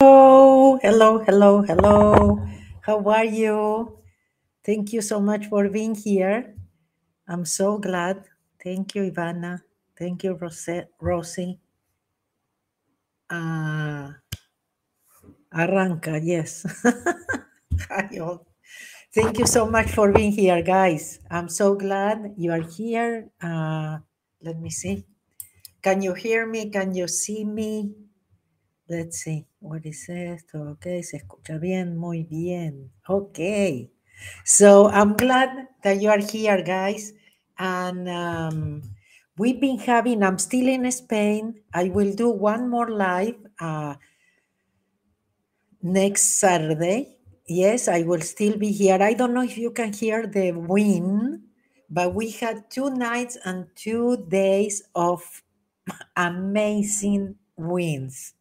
Hello, hello, hello, hello. How are you? Thank you so much for being here. I'm so glad. Thank you, Ivana. Thank you, Rose- Rosie. Uh, arranca, yes. Hi, all. Thank you so much for being here, guys. I'm so glad you are here. Uh, let me see. Can you hear me? Can you see me? Let's see. What is esto? Ok, se escucha bien, muy bien. Okay. So I'm glad that you are here, guys. And um, we've been having, I'm still in Spain. I will do one more live uh, next Saturday. Yes, I will still be here. I don't know if you can hear the wind, but we had two nights and two days of amazing winds.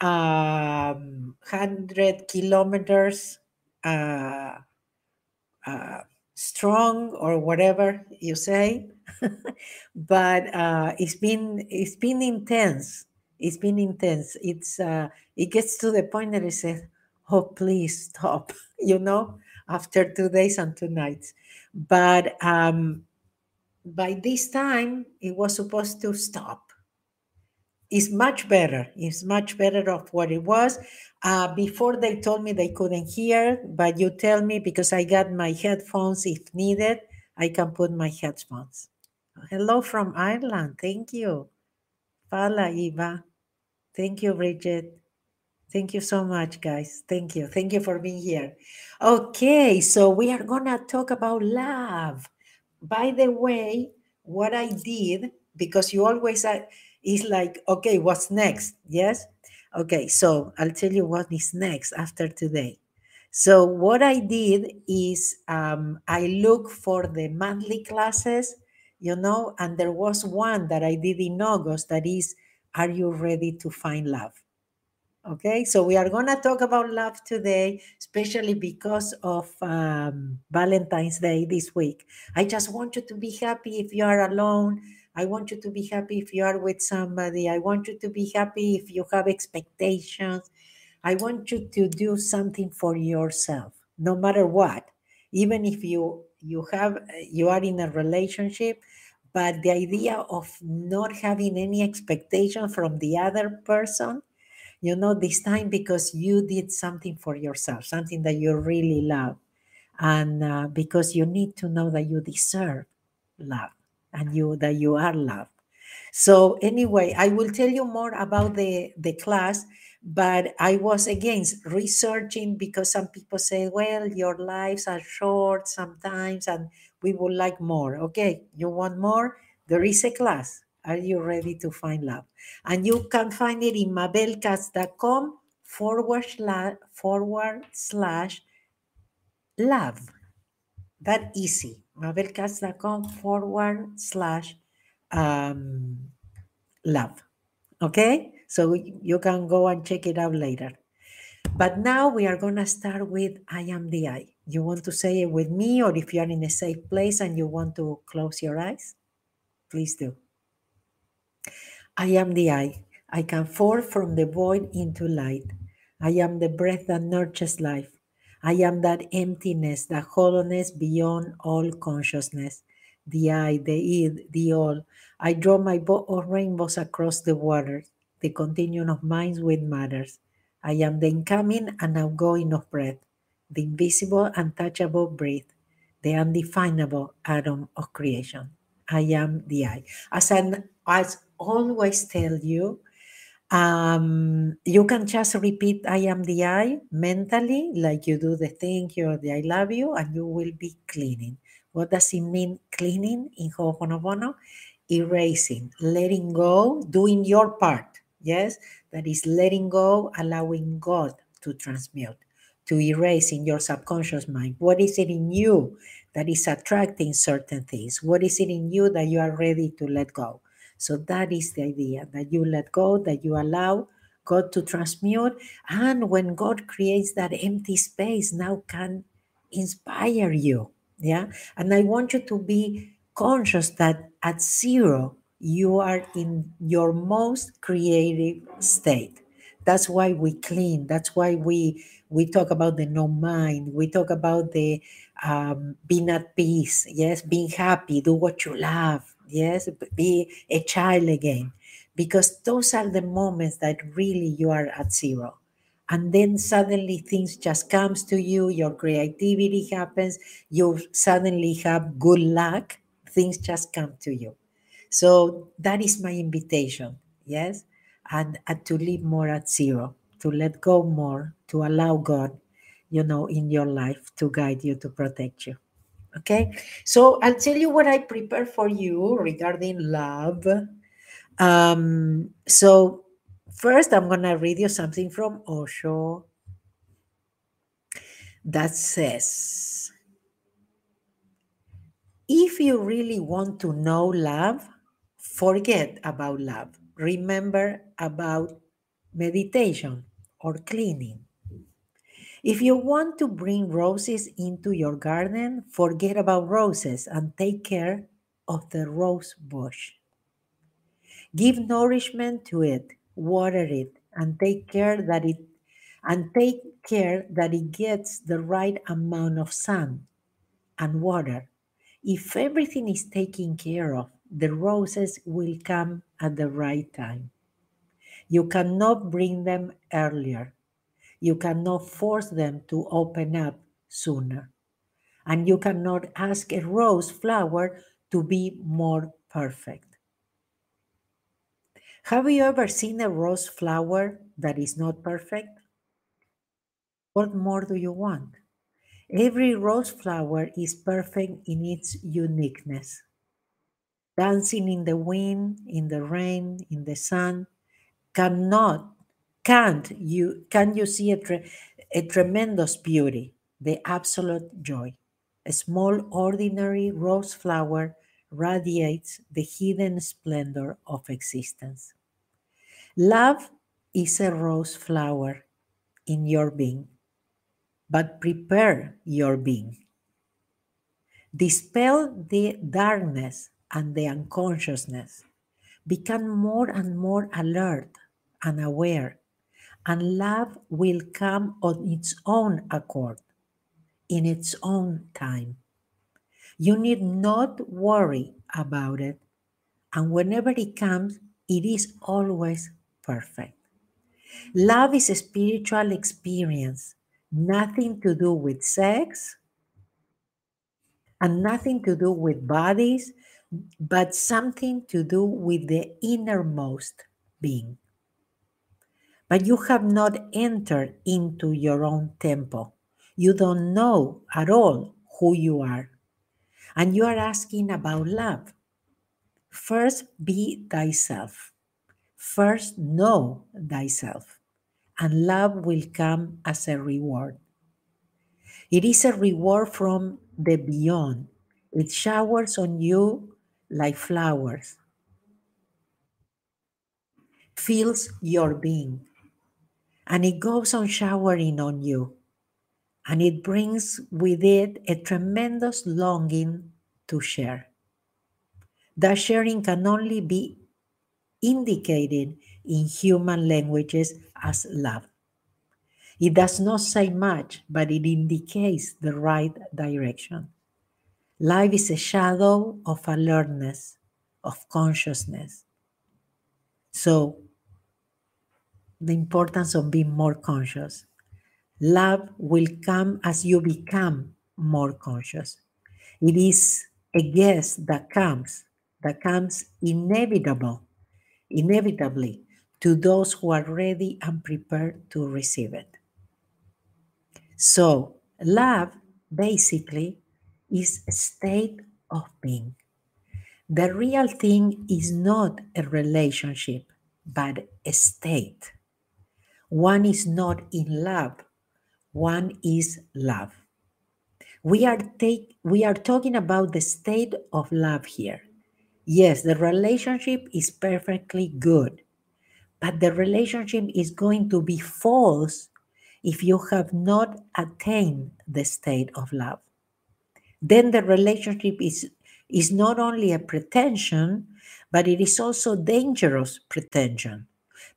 Um, 100 kilometers. Uh, uh, strong or whatever you say. But uh, it's been it's been intense. It's been intense. It's uh, it gets to the point that it says oh please stop you know after two days and two nights. But um, by this time it was supposed to stop it's much better. It's much better of what it was. Uh, before they told me they couldn't hear, but you tell me because I got my headphones if needed, I can put my headphones. Hello from Ireland. Thank you. Fala, Eva. Thank you, Bridget. Thank you so much, guys. Thank you. Thank you for being here. Okay, so we are going to talk about love. By the way, what I did, because you always are, is like, okay, what's next? Yes? Okay, so I'll tell you what is next after today. So, what I did is um, I look for the monthly classes, you know, and there was one that I did in August that is, Are you ready to find love? Okay, so we are going to talk about love today, especially because of um, Valentine's Day this week. I just want you to be happy if you are alone. I want you to be happy if you are with somebody. I want you to be happy if you have expectations. I want you to do something for yourself, no matter what. Even if you you have you are in a relationship, but the idea of not having any expectation from the other person you know this time because you did something for yourself something that you really love and uh, because you need to know that you deserve love and you that you are loved. So anyway i will tell you more about the the class but i was against researching because some people say well your lives are short sometimes and we would like more. Okay you want more? There is a class. Are you ready to find love? And you can find it in mabelkatz.com forward slash forward slash love. That easy mabelkatz.com forward slash um, love okay so you can go and check it out later but now we are going to start with i am the i you want to say it with me or if you are in a safe place and you want to close your eyes please do I am the I. I can fall from the void into light. I am the breath that nurtures life. I am that emptiness, that hollowness beyond all consciousness. The I, the id, the all. I draw my bow of rainbows across the waters, the continuum of minds with matters. I am the incoming and outgoing of breath, the invisible, untouchable breath, the undefinable atom of creation. I am the I. As an as always tell you, um, you can just repeat I am the I mentally, like you do the thank you the I love you, and you will be cleaning. What does it mean cleaning in Ho'oponopono? Erasing, letting go, doing your part. Yes, that is letting go, allowing God to transmute, to erase in your subconscious mind. What is it in you that is attracting certain things? What is it in you that you are ready to let go? So that is the idea that you let go, that you allow God to transmute. And when God creates that empty space, now can inspire you. Yeah. And I want you to be conscious that at zero, you are in your most creative state. That's why we clean. That's why we we talk about the no mind. We talk about the um, being at peace. Yes, being happy. Do what you love. Yes, be a child again, because those are the moments that really you are at zero. And then suddenly things just comes to you your creativity happens you suddenly have good luck things just come to you. So that is my invitation yes? And, and to live more at zero to let go more to allow god you know in your life to guide you to protect you okay so i'll tell you what i prepare for you regarding love um so First, I'm to read you something from Osho that says If you really want to know love, forget about love. Remember about meditation or cleaning. If you want to bring roses into your garden, forget about roses and take care of the rose bush. Give nourishment to it water it, and take care that it and take care that it gets the right amount of sun and water. If everything is taken care of, the roses will come at the right time. You cannot bring them earlier. You cannot force them to open up sooner. And you cannot ask a rose flower to be more perfect. Have you ever seen a rose flower that is not perfect? What more do you want? Every rose flower is perfect in its uniqueness. Dancing in the wind, in the rain, in the sun, cannot, can't you, can you see a, tre- a tremendous beauty, the absolute joy? A small, ordinary rose flower radiates the hidden splendor of existence. Love is a rose flower in your being, but prepare your being. Dispel the darkness and the unconsciousness. Become more and more alert and aware, and love will come on its own accord, in its own time. You need not worry about it, and whenever it comes, it is always perfect. Love is a spiritual experience, nothing to do with sex and nothing to do with bodies, but something to do with the innermost being. But you have not entered into your own temple. You don't know at all who you are. And you are asking about love. First, be thyself. First, know thyself, and love will come as a reward. It is a reward from the beyond. It showers on you like flowers, fills your being, and it goes on showering on you. And it brings with it a tremendous longing to share. That sharing can only be indicated in human languages as love. It does not say much, but it indicates the right direction. Life is a shadow of alertness, of consciousness. So, the importance of being more conscious. Love will come as you become more conscious. It is a guest that comes, that comes inevitable inevitably to those who are ready and prepared to receive it. So, love basically is a state of being. The real thing is not a relationship, but a state. One is not in love, one is love. We are, take, we are talking about the state of love here. Yes, the relationship is perfectly good, but the relationship is going to be false if you have not attained the state of love. Then the relationship is, is not only a pretension, but it is also dangerous pretension.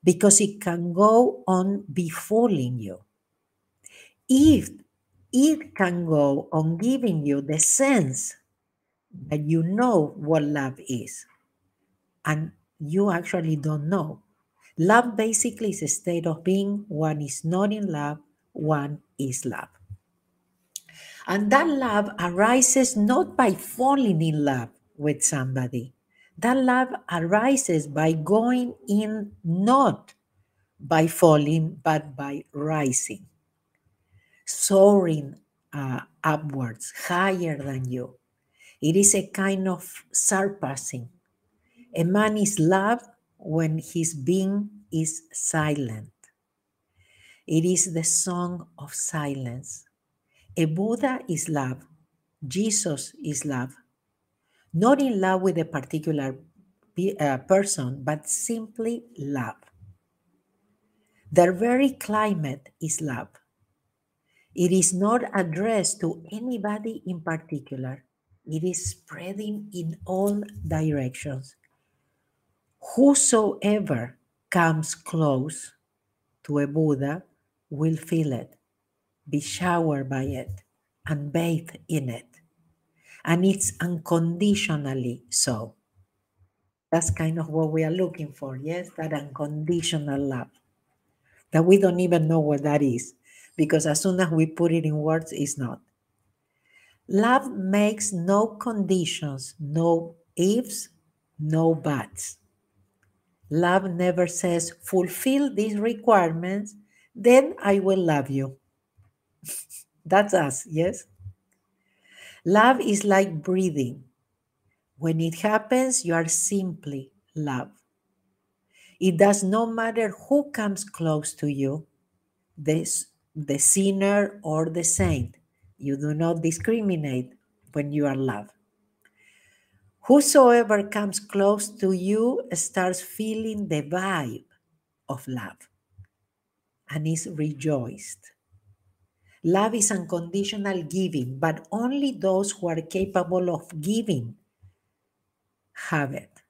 Because it can go on befalling you. If it can go on giving you the sense that you know what love is, and you actually don't know. Love basically is a state of being. One is not in love, one is love. And that love arises not by falling in love with somebody. That love arises by going in not by falling, but by rising, soaring uh, upwards, higher than you. It is a kind of surpassing. A man is loved when his being is silent. It is the song of silence. A Buddha is love. Jesus is love. Not in love with a particular uh, person, but simply love. Their very climate is love. It is not addressed to anybody in particular. It is spreading in all directions. Whosoever comes close to a Buddha will feel it, be showered by it, and bathe in it. And it's unconditionally so. That's kind of what we are looking for, yes? That unconditional love. That we don't even know what that is, because as soon as we put it in words, it's not. Love makes no conditions, no ifs, no buts. Love never says, fulfill these requirements, then I will love you. That's us, yes? Love is like breathing. When it happens, you are simply love. It does not matter who comes close to you, this, the sinner or the saint. You do not discriminate when you are love. Whosoever comes close to you starts feeling the vibe of love and is rejoiced. Love is unconditional giving, but only those who are capable of giving have it.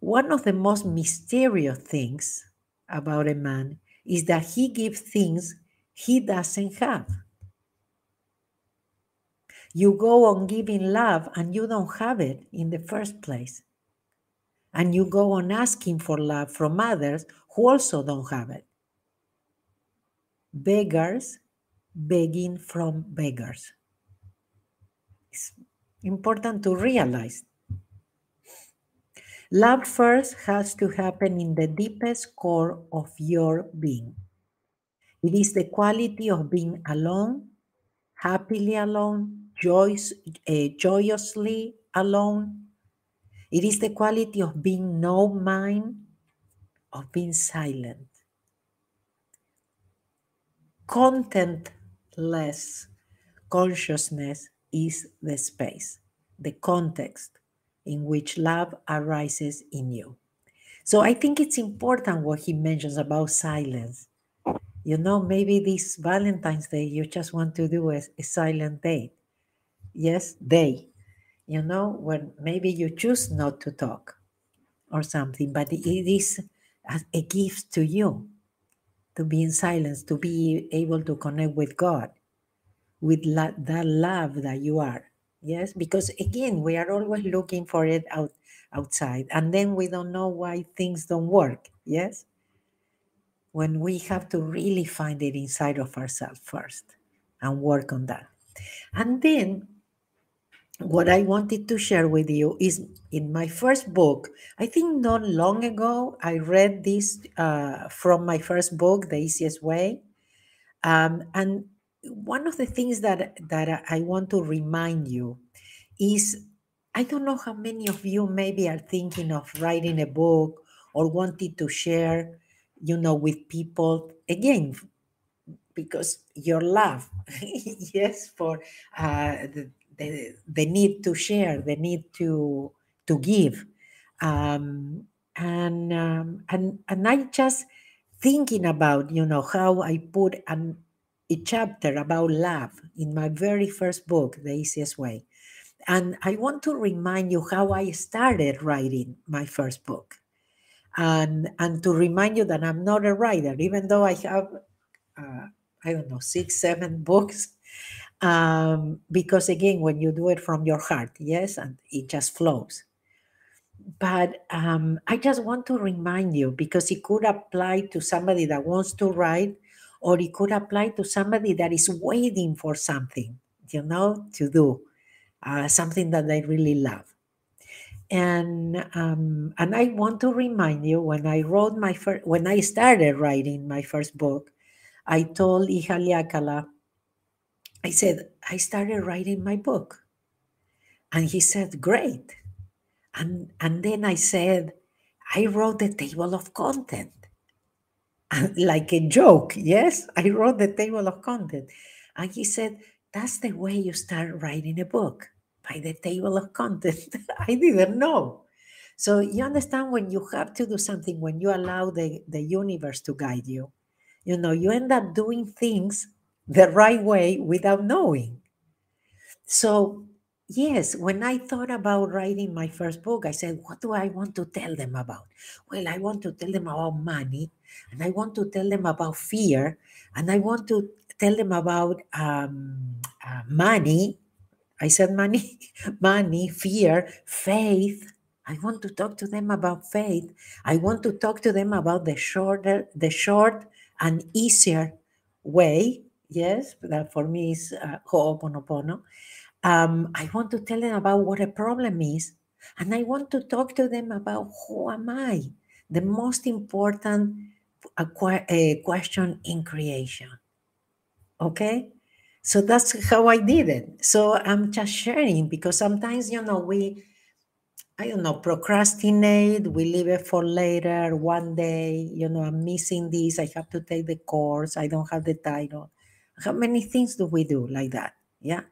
One of the most mysterious things about a man is that he gives things he doesn't have. You go on giving love and you don't have it in the first place. And you go on asking for love from others who also don't have it. Beggars begging from beggars. It's important to realize. Love first has to happen in the deepest core of your being. It is the quality of being alone, happily alone, joys, uh, joyously alone. It is the quality of being no mind, of being silent. Contentless consciousness is the space, the context in which love arises in you. So I think it's important what he mentions about silence. You know, maybe this Valentine's Day, you just want to do a, a silent date yes day. you know when maybe you choose not to talk or something but it is a gift to you to be in silence to be able to connect with god with la- that love that you are. Yes? Because again we are always looking for it out outside and then we don't know why things don't work. Yes? When we have to really find it inside of ourselves first and work on that. And then what I wanted to share with you is in my first book. I think not long ago, I read this uh, from my first book, The Easiest Way. Um, and one of the things that, that I want to remind you is I don't know how many of you maybe are thinking of writing a book or wanted to share, you know, with people. Again, because your love, yes, for uh, the, the, the need to share, the need to to give, um, and um, and and I just thinking about you know how I put an a chapter about love in my very first book, The Easiest Way, and I want to remind you how I started writing my first book. and and to remind you that I'm not a writer, even though I have uh, I don't know six, seven books. Um, because again, when you do it from your heart, yes, and it just flows. But um, I just want to remind you because it could apply to somebody that wants to write, or it could apply to somebody that is waiting for something, you know, to do uh, something that they really love and um, and I want to remind you when I wrote my first when I started writing my first book, I told Ihaleakala, I said I started writing my book, and he said great, and and then I said I wrote the table of content, and like a joke. Yes, I wrote the table of content, and he said that's the way you start writing a book by the table of content. I didn't know. So you understand when you have to do something, when you allow the, the universe to guide you, you know, you end up doing things the right way without knowing. So, yes, when I thought about writing my first book, I said, what do I want to tell them about? Well, I want to tell them about money, and I want to tell them about fear, and I want to tell them about um, uh, money, I said money, money, fear, faith. I want to talk to them about faith. I want to talk to them about the shorter, the short and easier way. Yes, that for me is uh, Ho'oponopono. Um, I want to tell them about what a problem is, and I want to talk to them about who am I, the most important uh, question in creation. Okay, so that's how I did it. So I'm just sharing because sometimes, you know, we, I don't know, procrastinate, we leave it for later, one day, you know, I'm missing this, I have to take the course, I don't have the title. How many things do we do like that? Yeah.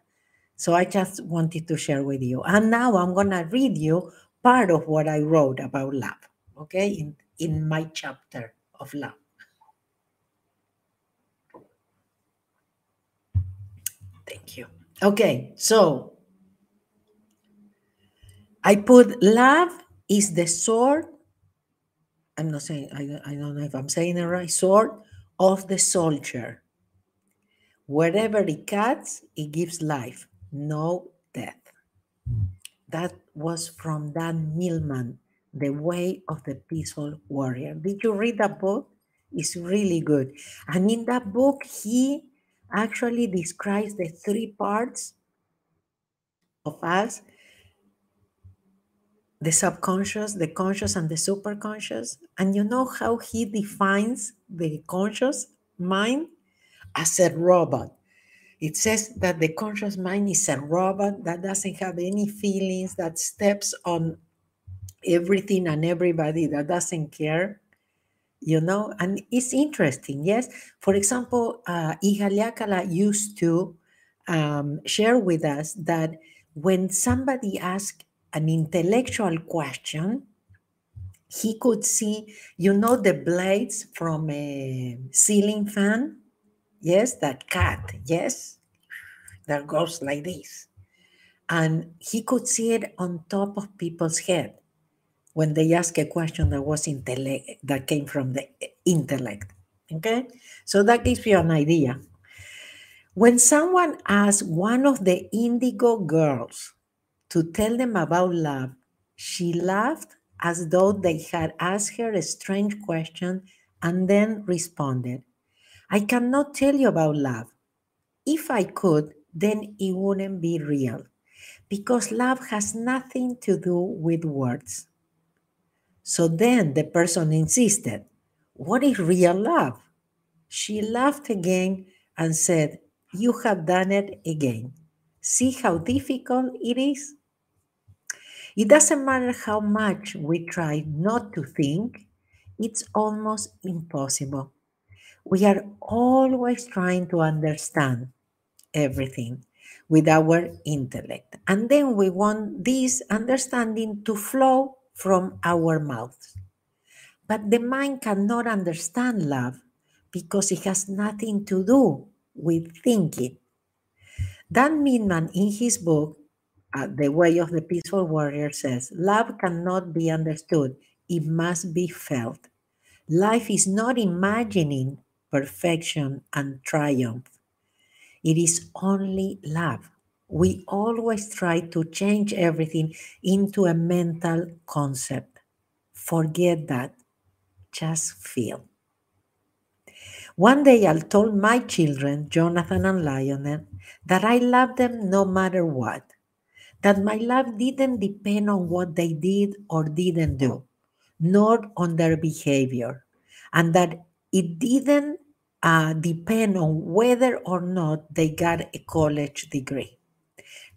So I just wanted to share with you. And now I'm going to read you part of what I wrote about love, okay, in, in my chapter of love. Thank you. Okay, so I put love is the sword. I'm not saying, I, I don't know if I'm saying it right, sword of the soldier. Wherever it cuts, it gives life, no death. That was from Dan Millman, The Way of the Peaceful Warrior. Did you read that book? It's really good. And in that book, he actually describes the three parts of us the subconscious, the conscious, and the superconscious. And you know how he defines the conscious mind as a robot. It says that the conscious mind is a robot that doesn't have any feelings, that steps on everything and everybody, that doesn't care you know? And it's interesting yes? For example uh, Ihaleakala used to um, share with us that when somebody asked an intellectual question he could see you know the blades from a ceiling fan yes that cut yes that goes like this and he could see it on top of people's head when they ask a question that was intellect that came from the intellect. Okay, so that gives you an idea. When someone asks one of the indigo girls to tell them about love, she laughed as though they had asked her a strange question and then responded, I cannot tell you about love. If I could, then it wouldn't be real because love has nothing to do with words. So then the person insisted, What is real love? She laughed again and said, You have done it again. See how difficult it is? It doesn't matter how much we try not to think, it's almost impossible. We are always trying to understand everything with our intellect. And then we want this understanding to flow from our mouths. But the mind cannot understand love because it has nothing to do with thinking. Dan Millman, in his book, uh, The Way of the Peaceful Warrior, says love cannot be understood, it must be felt. Life is not imagining perfection and triumph. It is only love. We always try to change everything into a mental concept. Forget that. Just feel. One day I told my children, Jonathan and Lionel, that I love them no matter what, that my love didn't depend on what they did or didn't do, nor on their behavior, and that it didn't uh, depend on whether or not they got a college degree.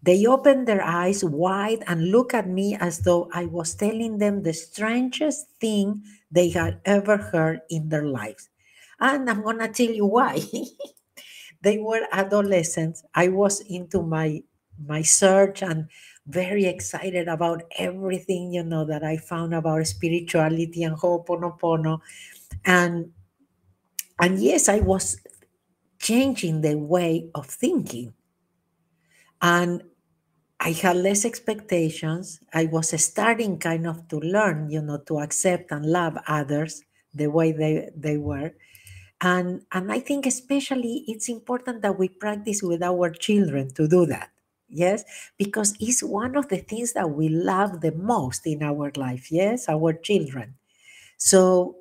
They opened their eyes wide and looked at me as though I was telling them the strangest thing they had ever heard in their lives. And I'm going to tell you why. they were adolescents. I was into my my search and very excited about everything you know that I found about spirituality and Ho'oponopono. And and yes, I was changing the way of thinking. And I had less expectations. I was starting kind of to learn, you know, to accept and love others the way they, they were. And, and I think especially it's important that we practice with our children to do that. Yes, because it's one of the things that we love the most in our life. Yes, our children. So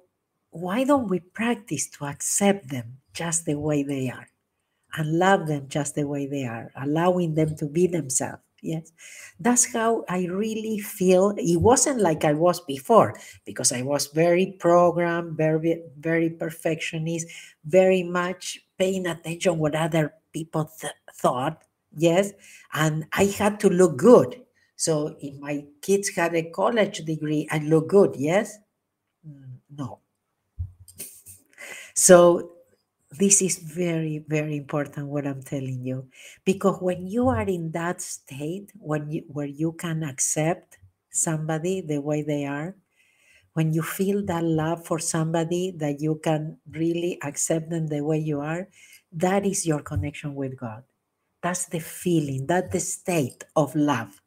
why don't we practice to accept them just the way they are and love them just the way they are, allowing them to be themselves? Yes, that's how I really feel. It wasn't like I was before because I was very programmed, very, very perfectionist, very much paying attention what other people th- thought. Yes, and I had to look good. So if my kids had a college degree, I look good. Yes, mm, no, so this is very, very important what I'm telling you. Because when you are in that state, when you where you can accept somebody the way they are, when you feel that love for somebody that you can really accept them the way you are, that is your connection with God. That's the feeling, that's the state of love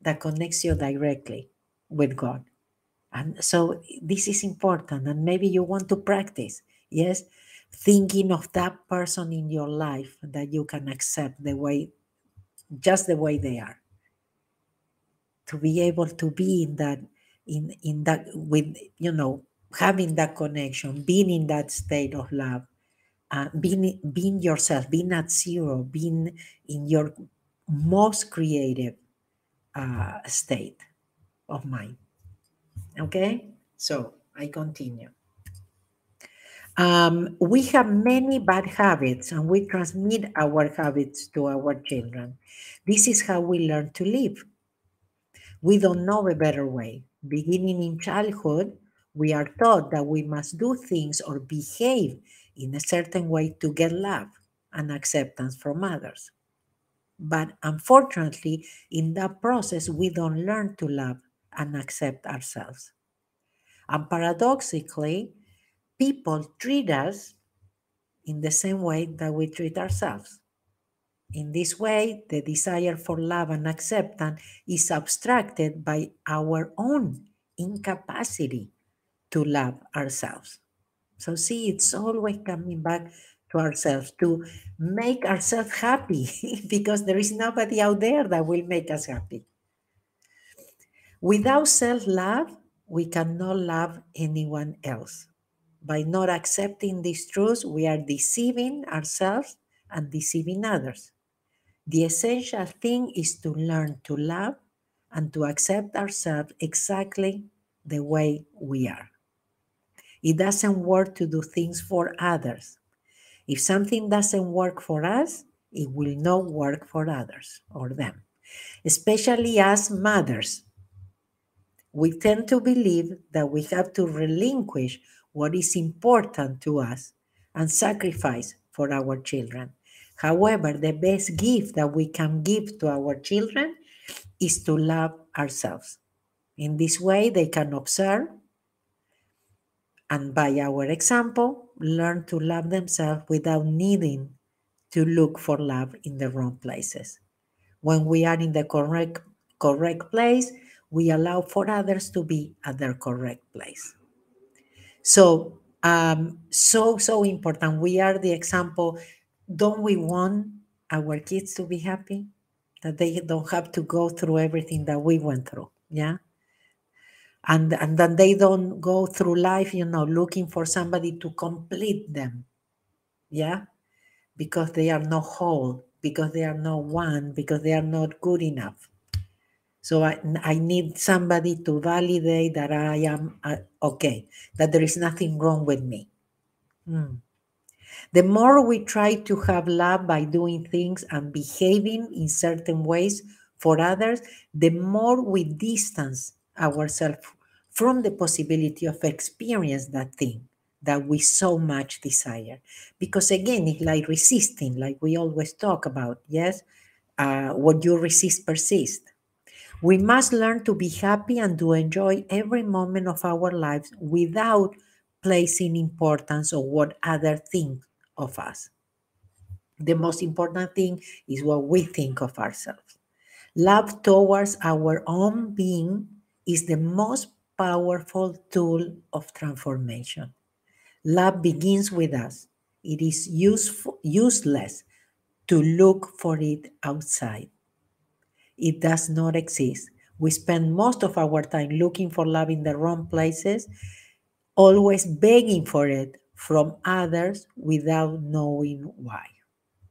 that connects you directly with God. And so this is important, and maybe you want to practice Yes, thinking of that person in your life that you can accept the way, just the way they are. To be able to be in that, in in that with you know having that connection, being in that state of love, uh, being being yourself, being at zero, being in your most creative uh, state of mind. Okay, so I continue. Um, we have many bad habits and we transmit our habits to our children. This is how we learn to live. We don't know a better way. Beginning in childhood, we are taught that we must do things or behave in a certain way to get love and acceptance from others. But unfortunately, in that process, we don't learn to love and accept ourselves. And paradoxically, people treat us in the same way that we treat ourselves. In this way, the desire for love and acceptance is abstracted by our own incapacity to love ourselves. So, see, it's always coming back to ourselves to make ourselves happy because there is nobody out there that will make us happy. Without self love, we cannot love anyone else. By not accepting these truths, we are deceiving ourselves and deceiving others. The essential thing is to learn to love and to accept ourselves exactly the way we are. It doesn't work to do things for others. If something doesn't work for us, it will not work for others or them, especially as mothers. We tend to believe that we have to relinquish what is important to us and sacrifice for our children. However, the best gift that we can give to our children is to love ourselves. In this way, they can observe and, by our example, learn to love themselves without needing to look for love in the wrong places. When we are in the correct, correct place, we allow for others to be at their correct place. So, um, so, so important. We are the example. Don't we want our kids to be happy? That they don't have to go through everything that we went through. Yeah. And, and then they don't go through life, you know, looking for somebody to complete them. Yeah. Because they are not whole, because they are not one, because they are not good enough. So I, I need somebody to validate that I am uh, okay, that there is nothing wrong with me. Mm. The more we try to have love by doing things and behaving in certain ways for others, the more we distance ourselves from the possibility of experience that thing that we so much desire. Because again, it's like resisting, like we always talk about, yes? Uh, what you resist persists. We must learn to be happy and to enjoy every moment of our lives without placing importance on what others think of us. The most important thing is what we think of ourselves. Love towards our own being is the most powerful tool of transformation. Love begins with us. It is useful, useless to look for it outside. It does not exist. We spend most of our time looking for love in the wrong places, always begging for it from others without knowing why.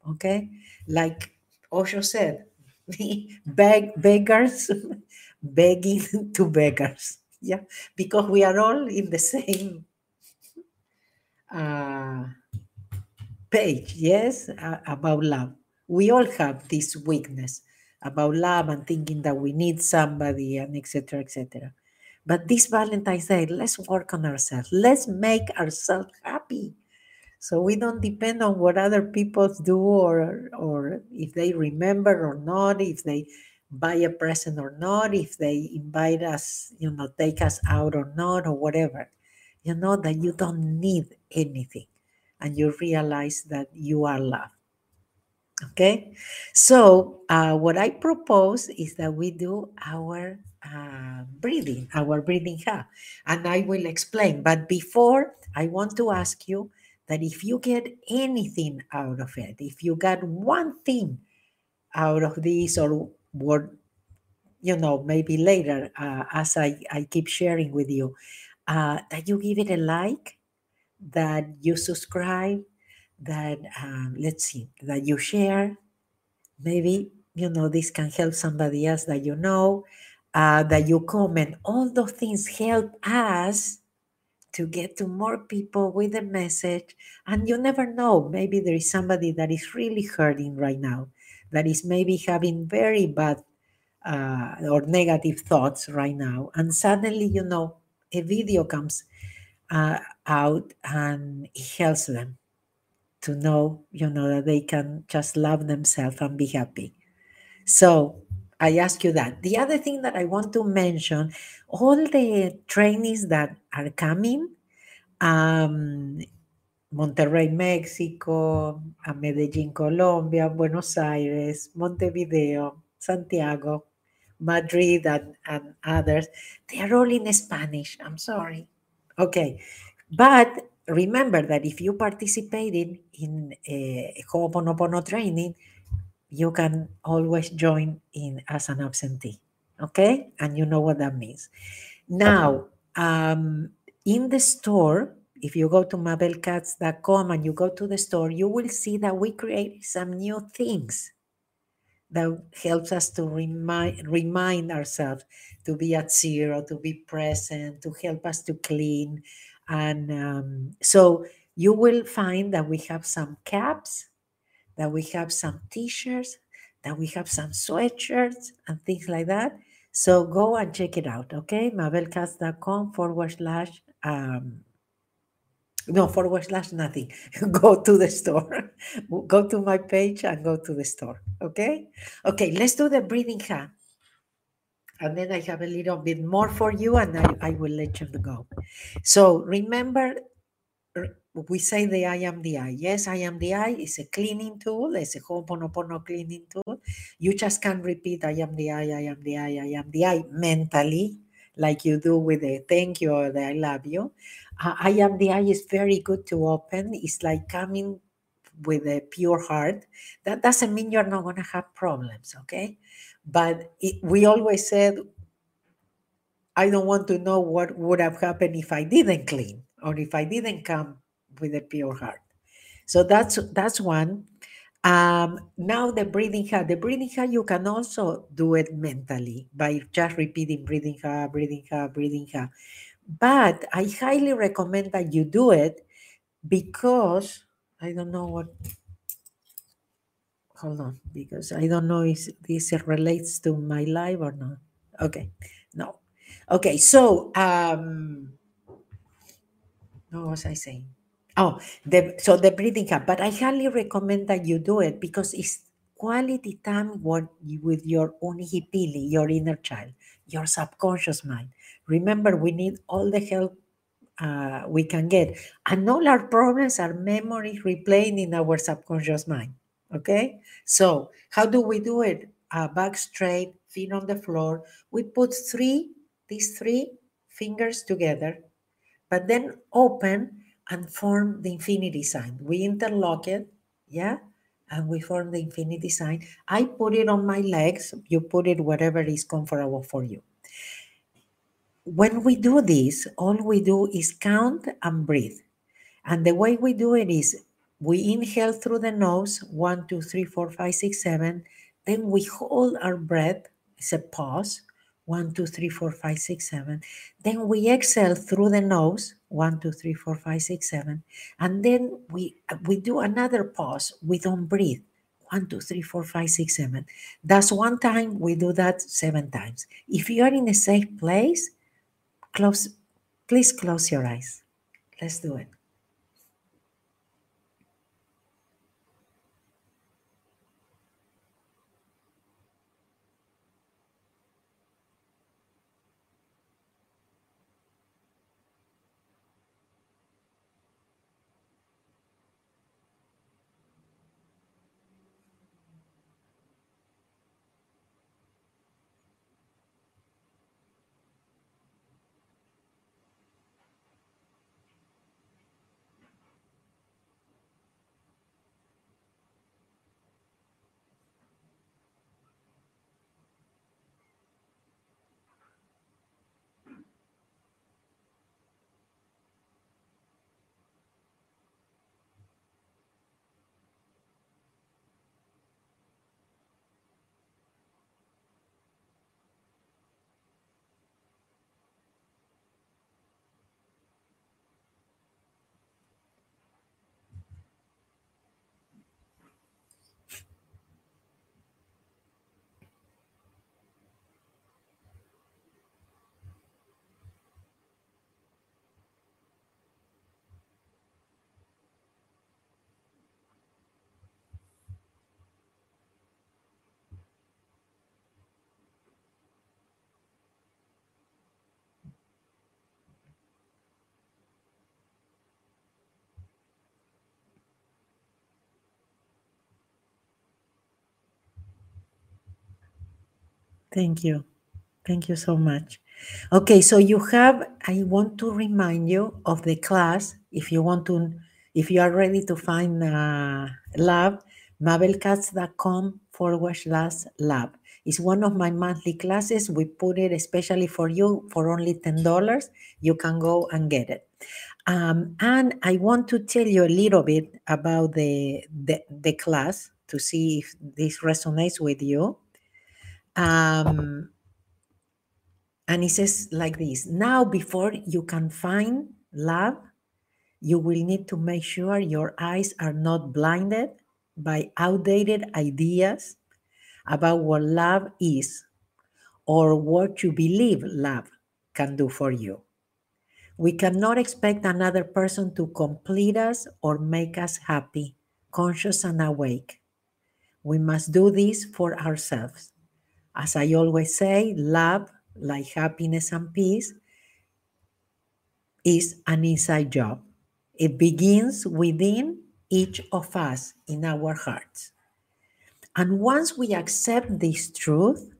Okay? Like Osho said, beg, beggars begging to beggars. Yeah, because we are all in the same uh, page, yes, uh, about love. We all have this weakness about love and thinking that we need somebody and etc etc but this valentine's day let's work on ourselves. Let's make ourselves happy. So we don't depend on what other people do or or if they remember or not if they buy a present or not if they invite us you know take us out or not or whatever. You know that you don't need anything and you realize that you are loved Okay, so uh, what I propose is that we do our uh, breathing, our breathing ha, and I will explain. But before, I want to ask you that if you get anything out of it, if you got one thing out of this, or what, you know, maybe later, uh, as I, I keep sharing with you, uh, that you give it a like, that you subscribe, that um, let's see that you share. Maybe you know this can help somebody else that you know uh, that you comment. All those things help us to get to more people with a message. And you never know maybe there is somebody that is really hurting right now that is maybe having very bad uh, or negative thoughts right now. And suddenly you know a video comes uh, out and helps them to know, you know, that they can just love themselves and be happy. So I ask you that. The other thing that I want to mention, all the trainees that are coming, um, Monterrey, Mexico, Medellín, Colombia, Buenos Aires, Montevideo, Santiago, Madrid, and, and others, they are all in Spanish. I'm sorry. Okay. But remember that if you participated in a Ho'oponopono training, you can always join in as an absentee. Okay? And you know what that means. Now, um, in the store, if you go to mabelkatz.com and you go to the store, you will see that we create some new things that helps us to remind remind ourselves to be at zero, to be present, to help us to clean, and um, so you will find that we have some caps, that we have some t shirts, that we have some sweatshirts and things like that. So go and check it out, okay? mabelkatz.com forward slash, um, no, forward slash nothing. go to the store. go to my page and go to the store, okay? Okay, let's do the breathing hand and then I have a little bit more for you and I, I will let you go. So remember, we say the I am the I. Yes, I am the I is a cleaning tool, it's a Ho'oponopono cleaning tool. You just can repeat I am the I, I am the I, I am the I mentally, like you do with the thank you or the I love you. Uh, I am the I is very good to open. It's like coming with a pure heart. That doesn't mean you're not going to have problems, okay? But it, we always said, I don't want to know what would have happened if I didn't clean or if I didn't come with a pure heart. So that's that's one. Um, now the breathing heart. The breathing heart, you can also do it mentally by just repeating breathing heart, breathing heart, breathing heart. But I highly recommend that you do it because I don't know what. Hold on, because I don't know if this relates to my life or not. Okay, no. Okay, so um, what was I saying? Oh, the, so the breathing up. But I highly recommend that you do it because it's quality time with your unihipili, your inner child, your subconscious mind. Remember, we need all the help uh, we can get. And all our problems are memories replaying in our subconscious mind. Okay? So, how do we do it? Uh, back straight, feet on the floor. We put three, these three fingers together, but then open and form the infinity sign. We interlock it, yeah, and we form the infinity sign. I put it on my legs. You put it wherever is comfortable for you. When we do this, all we do is count and breathe. And the way we do it is we inhale through the nose, one, two, three, four, five, six, seven. Then we hold our breath, it's a pause, one, two, three, four, five, six, seven. Then we exhale through the nose, one, two, three, four, five, six, seven. And then we we do another pause. We don't breathe. One, two, three, four, five, six, seven. That's one time. We do that seven times. If you are in a safe place, close, please close your eyes. Let's do it. Thank you. Thank you so much. Okay, so you have, I want to remind you of the class. If you want to, if you are ready to find a lab, mabelkatz.com forward slash lab. It's one of my monthly classes. We put it especially for you for only $10. You can go and get it. Um, and I want to tell you a little bit about the, the, the class to see if this resonates with you. Um, and it says like this Now, before you can find love, you will need to make sure your eyes are not blinded by outdated ideas about what love is or what you believe love can do for you. We cannot expect another person to complete us or make us happy, conscious, and awake. We must do this for ourselves. As I always say, love, like happiness and peace, is an inside job. It begins within each of us in our hearts. And once we accept this truth,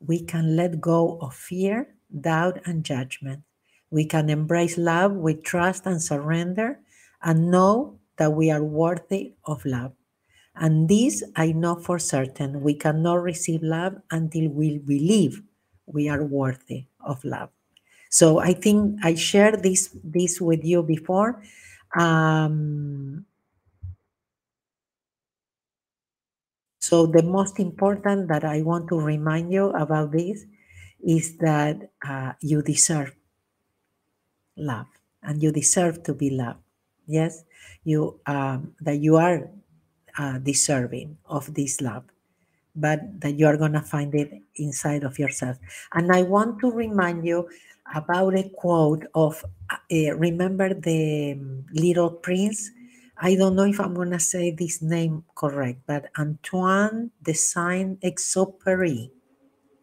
we can let go of fear, doubt, and judgment. We can embrace love with trust and surrender and know that we are worthy of love. And this I know for certain we cannot receive love until we believe we are worthy of love. So I think I shared this this with you before. Um, so the most important that I want to remind you about this is that uh, you deserve love and you deserve to be loved. Yes, you um, that you are uh, deserving of this love, but that you are going to find it inside of yourself. And I want to remind you about a quote of uh, remember the um, little prince? I don't know if i'm going to say this name correct but antoine de saint-exupéry.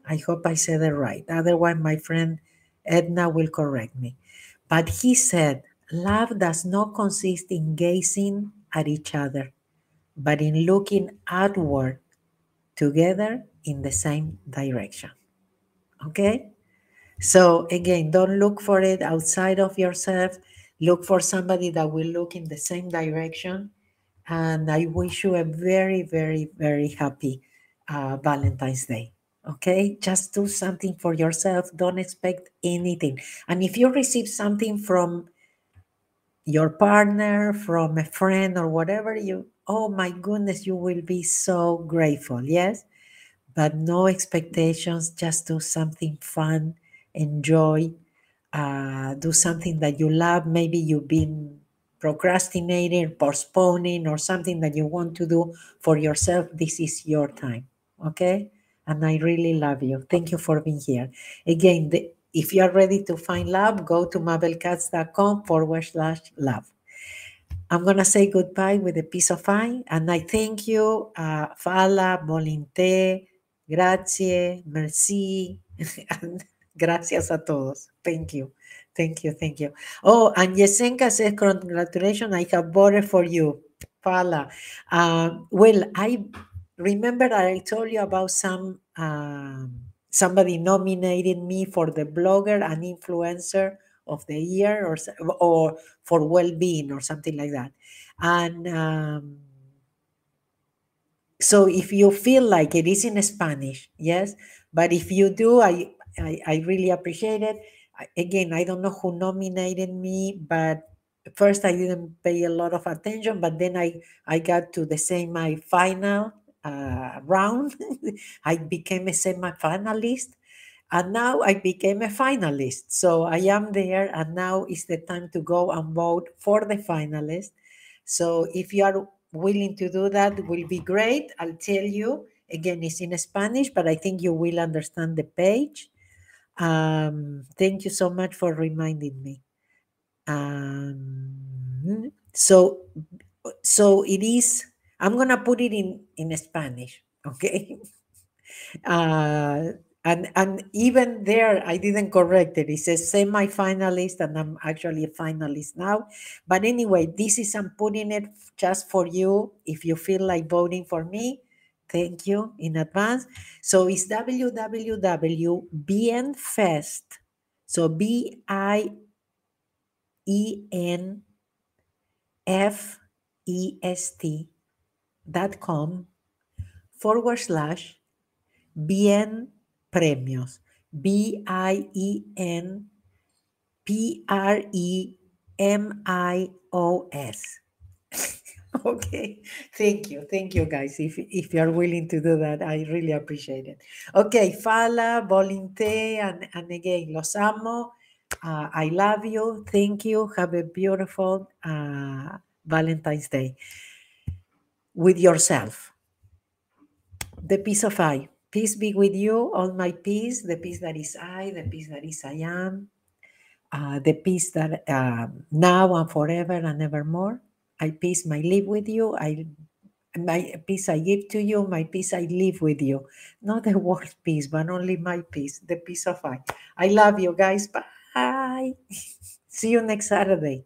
I hope i said it right. Otherwise my friend edna will correct me. But he said love does not consist in gazing at each other but in looking outward together in the same direction okay so again, don't look for it outside of yourself. Look for somebody that will look in the same direction. And I wish you a very, very, very happy uh, Valentine's Day. Okay, just do something for yourself. Don't expect anything. And if you receive something from your partner, from a friend, or whatever, you, oh my goodness, you will be so grateful. Yes, but no expectations. Just do something fun enjoy, uh, do something that you love. Maybe you've been procrastinating, postponing, or something that you want to do for yourself. This is your time. Okay? And I really love you. Thank you for being here. Again, the, if you are ready to find love, go to mabelkatz.com forward slash love. I'm going to say goodbye with a peace of I, and I thank you, uh, Fala, Volinte, Grazie, Merci, and Gracias a todos. Thank you. Thank you. Thank you. Oh, and Yesenka says, congratulations. I have voted for you. Fala. Uh, well, I remember I told you about some um, somebody nominated me for the blogger and influencer of the year or or for well-being or something like that. And um, so if you feel like it is in Spanish, yes, but if you do, I I, I really appreciate it. Again, I don't know who nominated me, but first I didn't pay a lot of attention, but then I, I got to the semi-final uh, round. I became a semi-finalist, and now I became a finalist. So I am there, and now is the time to go and vote for the finalist. So if you are willing to do that, will be great. I'll tell you. Again, it's in Spanish, but I think you will understand the page. Um, thank you so much for reminding me. Um, so, so it is. I'm gonna put it in in Spanish, okay? Uh, and and even there, I didn't correct it. It says semi-finalist, and I'm actually a finalist now. But anyway, this is I'm putting it just for you. If you feel like voting for me, Thank you in advance. So it's www.bienfest. So B I E N F E S T dot com forward slash bien premios. B I E N P R E M I O S. Okay, thank you, thank you, guys. If if you are willing to do that, I really appreciate it. Okay, Fala, Volinte, and and again, los amo. Uh, I love you. Thank you. Have a beautiful uh, Valentine's Day with yourself. The peace of I. Peace be with you, all my peace, the peace that is I, the peace that is I am, uh, the peace that uh, now and forever and evermore. I peace my live with you. I my peace I give to you, my peace I live with you. Not the world peace, but only my peace, the peace of I. I love you guys. Bye. See you next Saturday.